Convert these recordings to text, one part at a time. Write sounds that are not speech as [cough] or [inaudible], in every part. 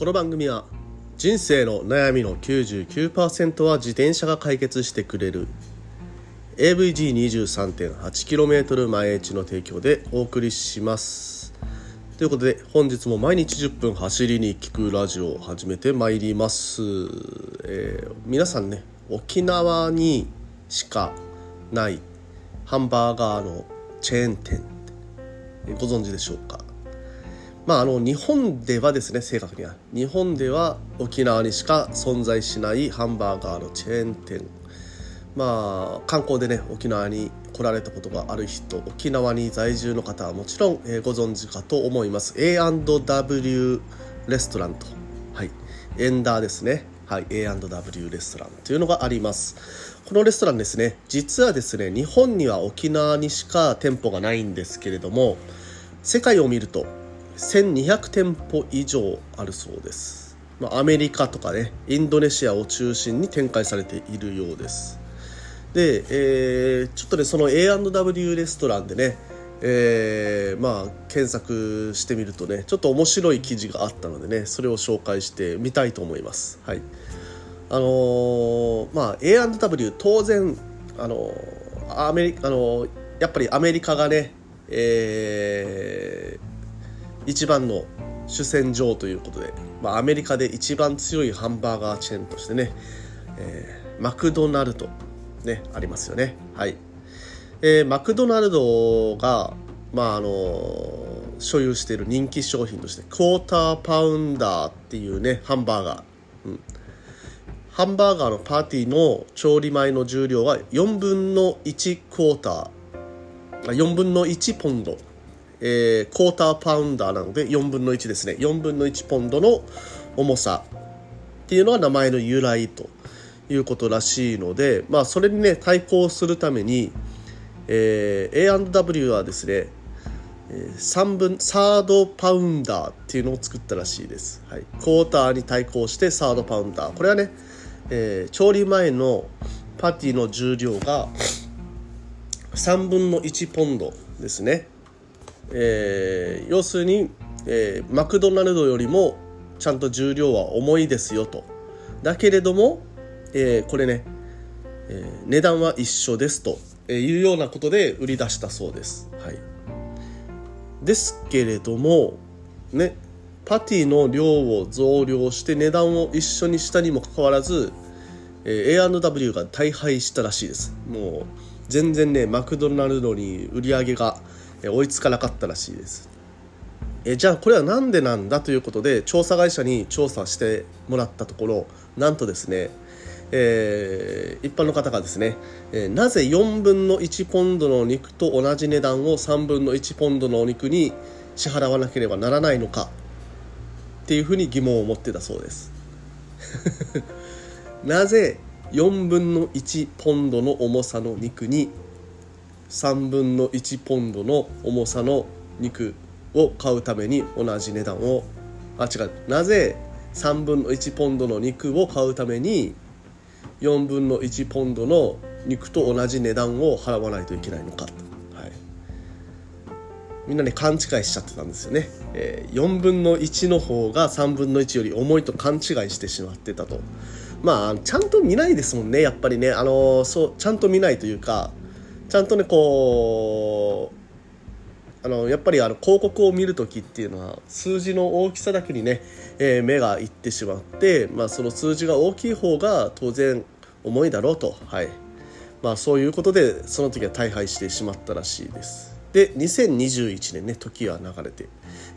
この番組は人生の悩みの99%は自転車が解決してくれる AVG23.8km 前エチの提供でお送りします。ということで本日も毎日10分走りに聞くラジオを始めてまいります、えー、皆さんね沖縄にしかないハンバーガーのチェーン店ご存知でしょうか？まあ、あの日本ではですね正確には。日本では沖縄にしか存在しないハンバーガーのチェーン店。まあ観光でね沖縄に来られたことがある人沖縄に在住の方はもちろん、えー、ご存知かと思います。A&W レストランと。はい。エンダーですね。はい。A&W レストランというのがあります。このレストランですね実はですね日本には沖縄にしか店舗がないんですけれども世界を見ると1200店舗以上あるそうです、まあ、アメリカとかねインドネシアを中心に展開されているようです。で、えー、ちょっとねその A&W レストランでねえー、まあ検索してみるとねちょっと面白い記事があったのでねそれを紹介してみたいと思います。はい。あのー、まあ A&W 当然あのー、アメリあの、やっぱりアメリカがねえ、一番の主戦場ということで、まあ、アメリカで一番強いハンバーガーチェーンとしてね、えー、マクドナルド、ね、ありますよね。はい。えー、マクドナルドが、まあ、あのー、所有している人気商品として、クォーターパウンダーっていうね、ハンバーガー。うん。ハンバーガーのパーティーの調理前の重量は4分の1クォーター、4分の1ポンドえー、クォーターパウンダーなので4分の1ですね。4分の1ポンドの重さ。っていうのは名前の由来ということらしいので、まあ、それにね対抗するために、えー、A&W はですね3分サードパウンダーっていうのを作ったらしいです、はい、クォーターに対抗してサードパウンダー。これはね、えー、調理前のパティの重量が3分の1ポンドですね。えー、要するに、えー、マクドナルドよりもちゃんと重量は重いですよと。だけれども、えー、これね、えー、値段は一緒ですというようなことで売り出したそうです、はい、ですけれどもねパティの量を増量して値段を一緒にしたにもかかわらず、えー、A&W が大敗したらしいです。もう全然ねマクドナルドに売り上げが追いつかなかったらしいです。えじゃあこれは何でなんだということで調査会社に調査してもらったところなんとですね、えー、一般の方がですね、えー、なぜ4分の1ポンドのお肉と同じ値段を3分の1ポンドのお肉に支払わなければならないのかっていうふうに疑問を持ってたそうです。[laughs] なぜ4分の1ポンドの重さの肉に3分の1ポンドの重さの肉を買うために同じ値段を。あ違う。なぜ3分の1ポンドの肉を買うために4分の1ポンドの肉と同じ値段を払わないといけないのか、はい、みんなね勘違いしちゃってたんですよね、えー、4分の1の方が3分の1より重いと勘違いしてしまってたと。まあちゃんと見ないですもんね。やっぱりね。あのそうちゃんと見ないというかちゃんとねこうあのやっぱりあの広告を見る時っていうのは数字の大きさだけにね、えー、目がいってしまって、まあ、その数字が大きい方が当然重いだろうと、はいまあ、そういうことでその時は大敗してしまったらしいです。で2021年ね時は流れて、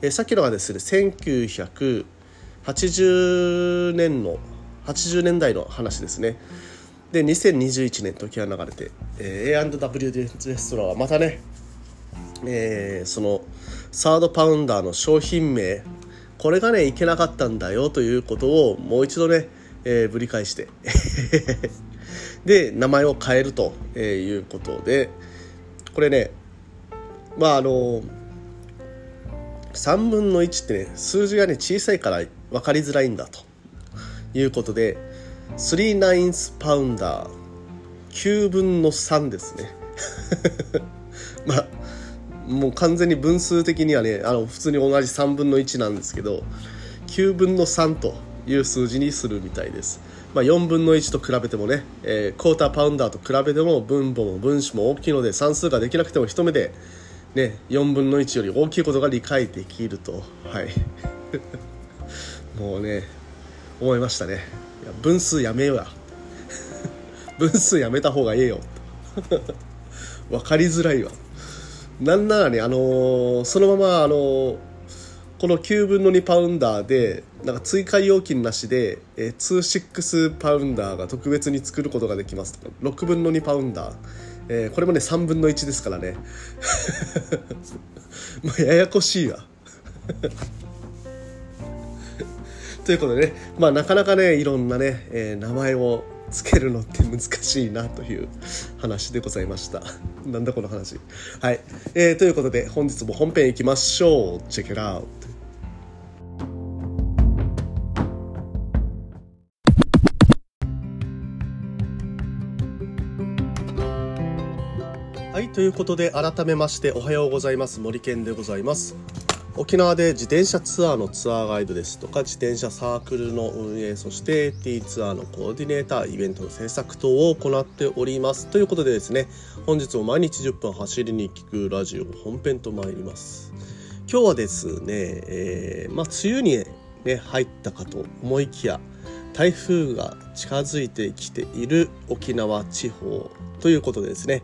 えー、さっきのがですね1980年の80年代の話ですね。で2021年時は流れて、えー、A&W レストランはまたね、えー、そのサードパウンダーの商品名これがねいけなかったんだよということをもう一度ね、えー、ぶり返して。[laughs] で名前を変えるということで。これねまああの3分の1ってね数字がね小さいから分かりづらいんだということで3ナインスパウンダー。9分の3ですね。[laughs] まあもう完全に分数的にはねあの普通に同じ3分の1なんですけど9分の3という数字にするみたいです。まあ、4分の1と比べてもね、えー、クォーターパウンダーと比べても分母も分子も大きいので算数ができなくても一目で、ね、4分の1より大きいことが理解できると、はい、[laughs] もうね思いましたね。や分数やめようや。[laughs] 分数やめた方がええよ。[laughs] 分かりづらいわ。なんならねあのー、そのままあのーこの9分の2パウンダーでなんか追加料金なしで、えー、26パウンダーが特別に作ることができますとか6分の2パウンダー、えー、これもね3分の1ですからね。[laughs] もうややこしいわ。ということでねまあなかなかねいろんなね、えー、名前をつけるのって難しいなという話でございました。[laughs] なんだこの話。はい。えー、ということで本日も本編いきましょう。Check it out! はいということで改めましておはようございます森健でございます沖縄で自転車ツアーのツアーガイドですとか自転車サークルの運営そして T ツアーのコーディネーターイベントの制作等を行っております。ということでですね本日も毎日10分走りに聞くラジオ本編と参ります今日はですね、えー、まあ梅雨にね入ったかと思いきや台風が近づいてきている沖縄地方ということでですね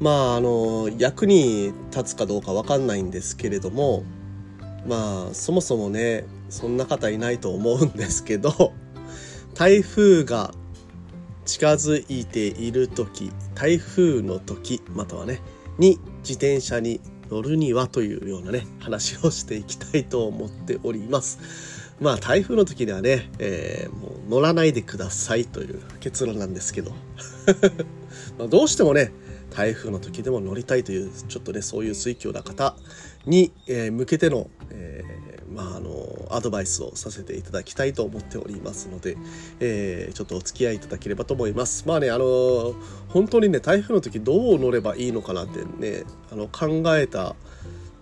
まああの役に立つかどうか分かんないんですけれどもまあそもそもねそんな方いないと思うんですけど [laughs] 台風が近づいている時台風の時またはねに自転車に乗るにはというようなね話をしていきたいと思っております。まあ台風の時にはね、えー、もう乗らないでくださいという結論なんですけど。[laughs] まどうしてもね台風の時でも乗りたいというちょっとねそういう水郷な方に、え、向けての、えー、まああのアドバイスをさせていただきたいと思っておりますので、えー、ちょっとお付き合いいただければと思います。まあねあの本当にね台風の時どう乗ればいいのかなってねあの考えた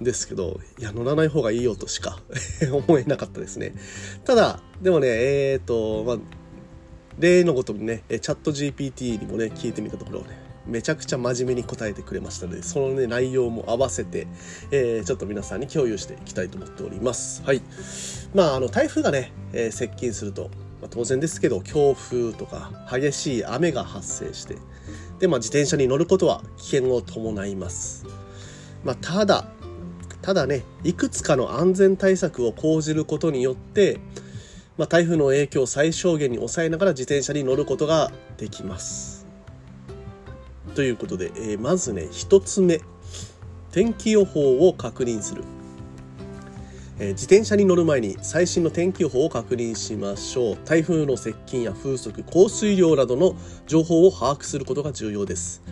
んですけどいや乗らない方がいいよとしか [laughs] 思えなかったですね。ただでもねえっ、とまあ例のごとにねチャット GPT にもね聞いてみたところねめちゃくちゃ真面目に答えてくれましたのでそのね内容も合わせて、えー、ちょっと皆さんに共有していきたいと思っております。はい。まああの台風がね、えー、接近すると、まあ、当然ですけど強風とか激しい雨が発生してでまあ自転車に乗ることは危険を伴います。まあただただねいくつかの安全対策を講じることによってまあ、台風の影響を最小限に抑えながら自転車に乗ることができます。ということで、えー、まずね1つ目。天気予報を確認する、えー、自転車に乗る前に最新の天気予報を確認しましょう。台風の接近や風速降水量などの情報を把握することが重要です。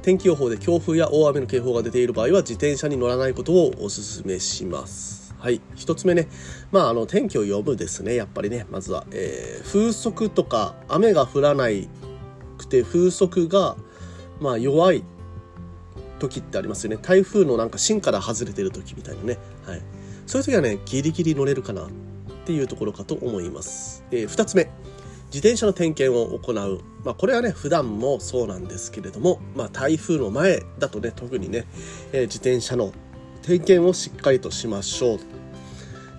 天気予報で強風や大雨の警報が出ている場合は自転車に乗らないことをお勧めします。はい1つ目ね。まああの天気を読むですね。やっぱりねまずは、えー、風速とか雨が降らないくて風速がまあ弱い時ってありますよね。台風のなんか芯から外れてる時みたいなね、はい、そういう時はねギリギリ乗れるかなっていうところかと思います、えー、2つ目。自転車の点検を行う、まあ、これはね普段もそうなんですけれども、まあ、台風の前だとね特にね、えー、自転車の点検をしっかりとしましょう。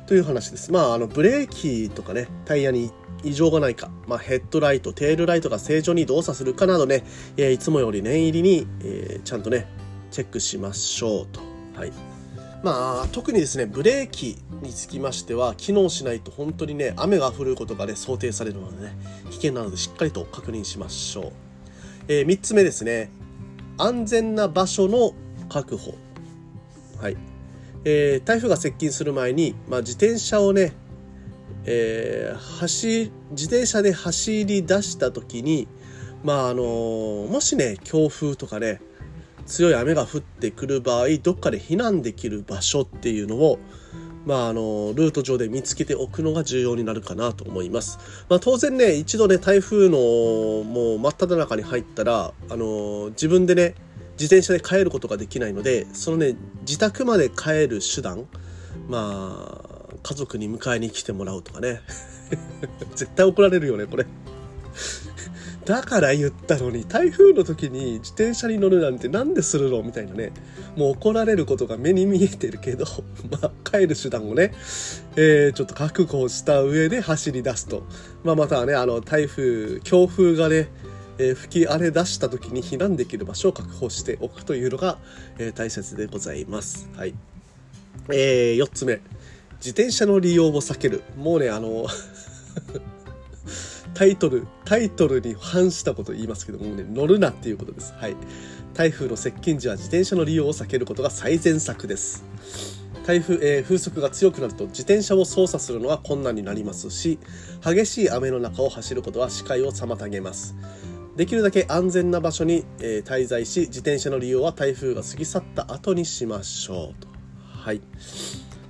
という話ですまああのブレーキとかねタイヤに異常がないか、まあ、ヘッドライト、テールライトが正常に動作するかなどね、えー、いつもより念入りに、えー、ちゃんとね、チェックしましょうと。はい。まあ、特にですね、ブレーキにつきましては、機能しないと本当にね、雨が降ることがね、想定されるのでね、危険なのでしっかりと確認しましょう。えー、3つ目ですね、安全な場所の確保。はい。えー、台風が接近する前に、まあ、自転車をね、えー、走自転車で走り出した時にまああのもしね強風とかね強い雨が降ってくる場合どっかで避難できる場所っていうのをまあ、あのルート上で見つけておくのが重要になるかなと思います。まあ、当然ね一度ね台風のもう真っ只中に入ったらあの自分でね自転車で帰ることができないのでそのね自宅まで帰る手段まあ家族に迎えに来てもらうとかね。[laughs] 絶対怒られるよねこれ。だから言ったのに台風の時に自転車に乗るなんてなんでするのみたいなね。もう怒られることが目に見えてるけど、[laughs] まあ、帰る手段をね、えー、ちょっと覚悟した上で走り出すと、まあ、またねあの台風強風がねえー、吹き荒れ出した時に避難できる場所を確保しておくというのが、えー、大切でございます。はい。えー、4つ目。自転車の利用を避ける。もうね、あの [laughs] タイトル、タイトルに反したこと言いますけどもね、乗るなっていうことです。はい。台風の接近時は自転車の利用を避けることが最善策です。台風、えー、風速が強くなると自転車を操作するのは困難になりますし、激しい雨の中を走ることは視界を妨げます。できるだけ安全な場所に、え、滞在し、自転車の利用は台風が過ぎ去った後にしましょうと。はい。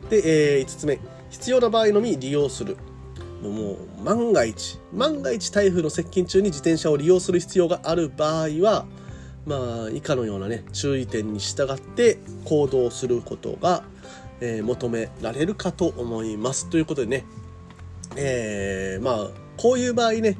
で、えー、5つ目。必要な場合のみ利用する。もう万が一万が一台風の接近中に自転車を利用する必要がある場合はまあ以下のようなね注意点に従って行動することが、えー、求められるかと思いますということでねえー、まあこういう場合ね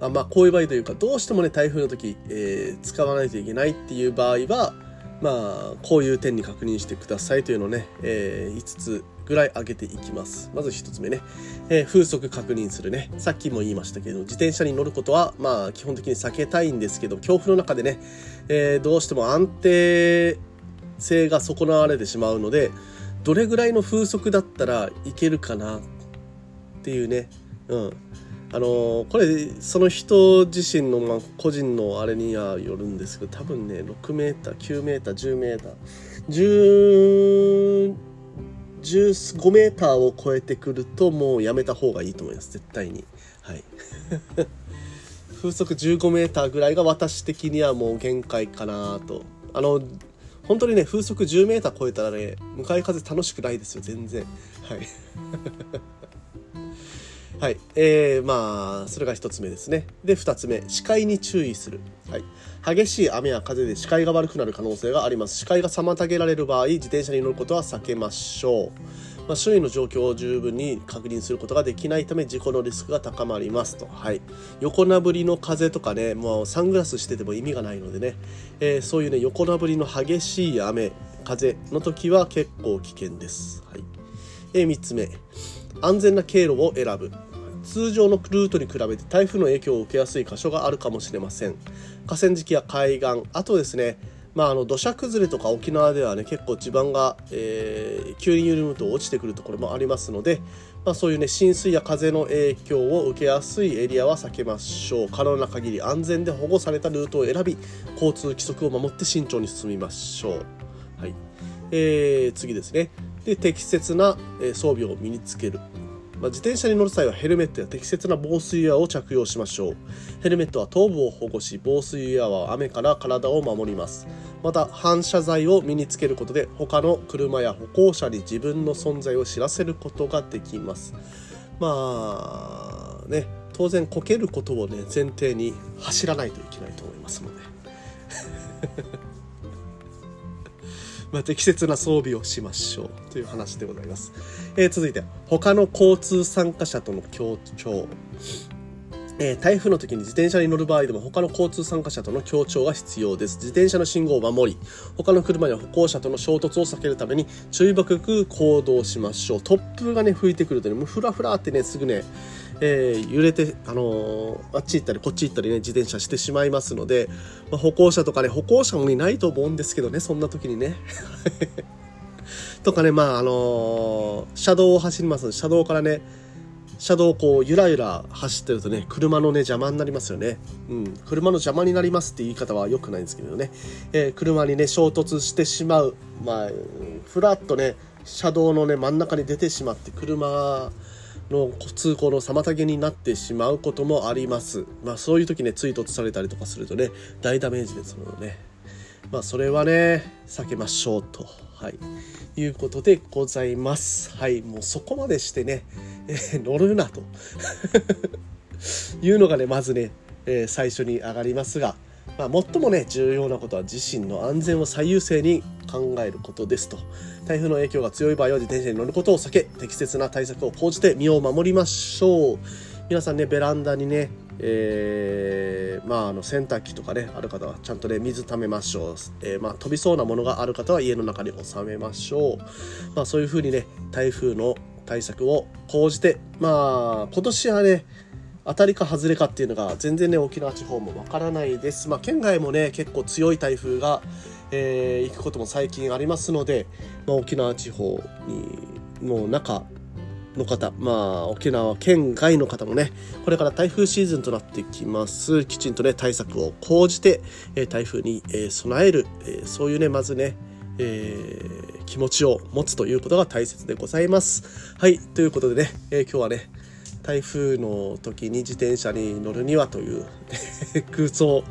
あまあこういう場合というかどうしてもね台風の時、えー、使わないといけないっていう場合はまあこういう点に確認してくださいというのをね、えー、5つぐらい上げていきます。まず1つ目ね、えー、風速確認するね。さっきも言いましたけど、自転車に乗ることは、まあ、基本的に避けたいんですけど、強風の中でね、えー、どうしても安定性が損なわれてしまうので、どれぐらいの風速だったらいけるかなっていうね、うん。あのこれその人自身の、まあ、個人のあれにはよるんですけど多分ね6メーター9メーター10メーター10 15メーターを超えてくるともうやめた方がいいと思います。絶対に。はい。[laughs] 風速15メーターぐらいが私的にはもう限界かなと。あの本当にね風速10メーター超えたらね向かい風楽しくないですよ全然。はい [laughs] はい。えー、まあ、それが一つ目ですね。で、二つ目、視界に注意する。はい。激しい雨や風で視界が悪くなる可能性があります。視界が妨げられる場合、自転車に乗ることは避けましょう。まあ、周囲の状況を十分に確認することができないため事故のリスクが高まりますと。はい。横なぶりの風とかね、もうサングラスしてても意味がないのでね、えー、そういうね、横なぶりの激しい雨、風の時は結構危険です。はい。え、3つ目、安全な経路を選ぶ。通常のルートに比べて台風の影響を受けやすい箇所があるかもしれません。河川敷や海岸。あとですねまあ、あの土砂崩れとか沖縄ではね結構地盤が、えー、急に緩むと落ちてくるところもありますので、まあ、そういうね浸水や風の影響を受けやすいエリアは避けましょう。可能な限り安全で保護されたルートを選び交通規則を守って慎重に進みましょう、はい。えー、次ですね。で適切な装備を身につける。まあ、自転車に乗る際はヘルメットや適切な防水ウェアを着用しましょう。ヘルメットは頭部を保護し防水ウェアは雨から体を守ります。また反射材を身につけることで他の車や歩行者に自分の存在を知らせることができます。まあね当然こけることをね前提に走らないといけないと思いますので。まあ、適切な装備をしましょうという話でございます。えー、続いて、他の交通参加者との協調。えー、台風の時に自転車に乗る場合でも他の交通参加者との協調が必要です。自転車の信号を守り、他の車や歩行者との衝突を避けるために注意深く行動しましょう。突風がね、吹いてくるとね、もうふらふらってね、すぐね、えー、揺れて、あのー、あっち行ったりこっち行ったりね、自転車してしまいますので、まあ、歩行者とかね、歩行者もいないと思うんですけどね、そんな時にね。[laughs] とかね、まあ、あのー、車道を走ります。ので、車道からね、車道をこうゆらゆら走ってるとね車のね邪魔になりますよね、うん、車の邪魔になりますって言い方は良くないんですけどね、えー、車にね衝突してしまう。まあふらっとね車道のね真ん中に出てしまって車の通行の妨げになってしまうこともあります。まあそういう時ね、追突されたりとかするとね、大ダメージですのでね。まあそれはね、避けましょうと。はい。いうことでございます。はい。もうそこまでしてね、えー、乗るなと [laughs] いうのがね、まずね、えー、最初に上がりますが、まあ、最もね重要なことは自身の安全を最優先に考えることですと。台風の影響が強い場合は自転車に乗ることを避け適切な対策を講じて身を守りましょう。皆さんねベランダにねえー、まあ、あの洗濯機とかねある方はちゃんとね水ためましょう、えー、まあ、飛びそうなものがある方は家の中に収めましょう、まあ、そういうふうにね台風の対策を講じてまあ今年はね当たりか外れかっていうのが全然ね沖縄地方もわからないです。まあ、県外もね結構強い台風が、えー、行くことも最近ありますので、まあ、沖縄地方にの中の方、まあ、沖縄県外の方もね、これから台風シーズンとなってきます。きちんとね、対策を講じて、えー、台風に、えー、備える、えー、そういうね、まずね、えー、気持ちを持つということが大切でございます。はい、ということでね、えー、今日はね、台風の時に自転車に乗るにはという [laughs] 空想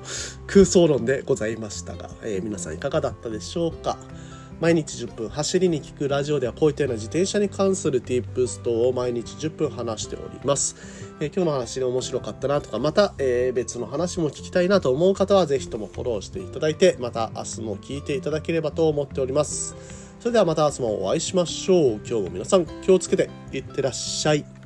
空想論でございましたが、えー、皆さんいかがだったでしょうか？毎日10分走りに聞くラジオではこういったような自転車に関する tips 等を毎日10分話しております、えー、今日の話で面白かったなとかまた、えー、別の話も聞きたいなと思う方は是非ともフォローしていただいてまた明日も聞いていただければと思っております。それではまた明日もお会いしましょう。今日も皆さん気をつけていってらっしゃい。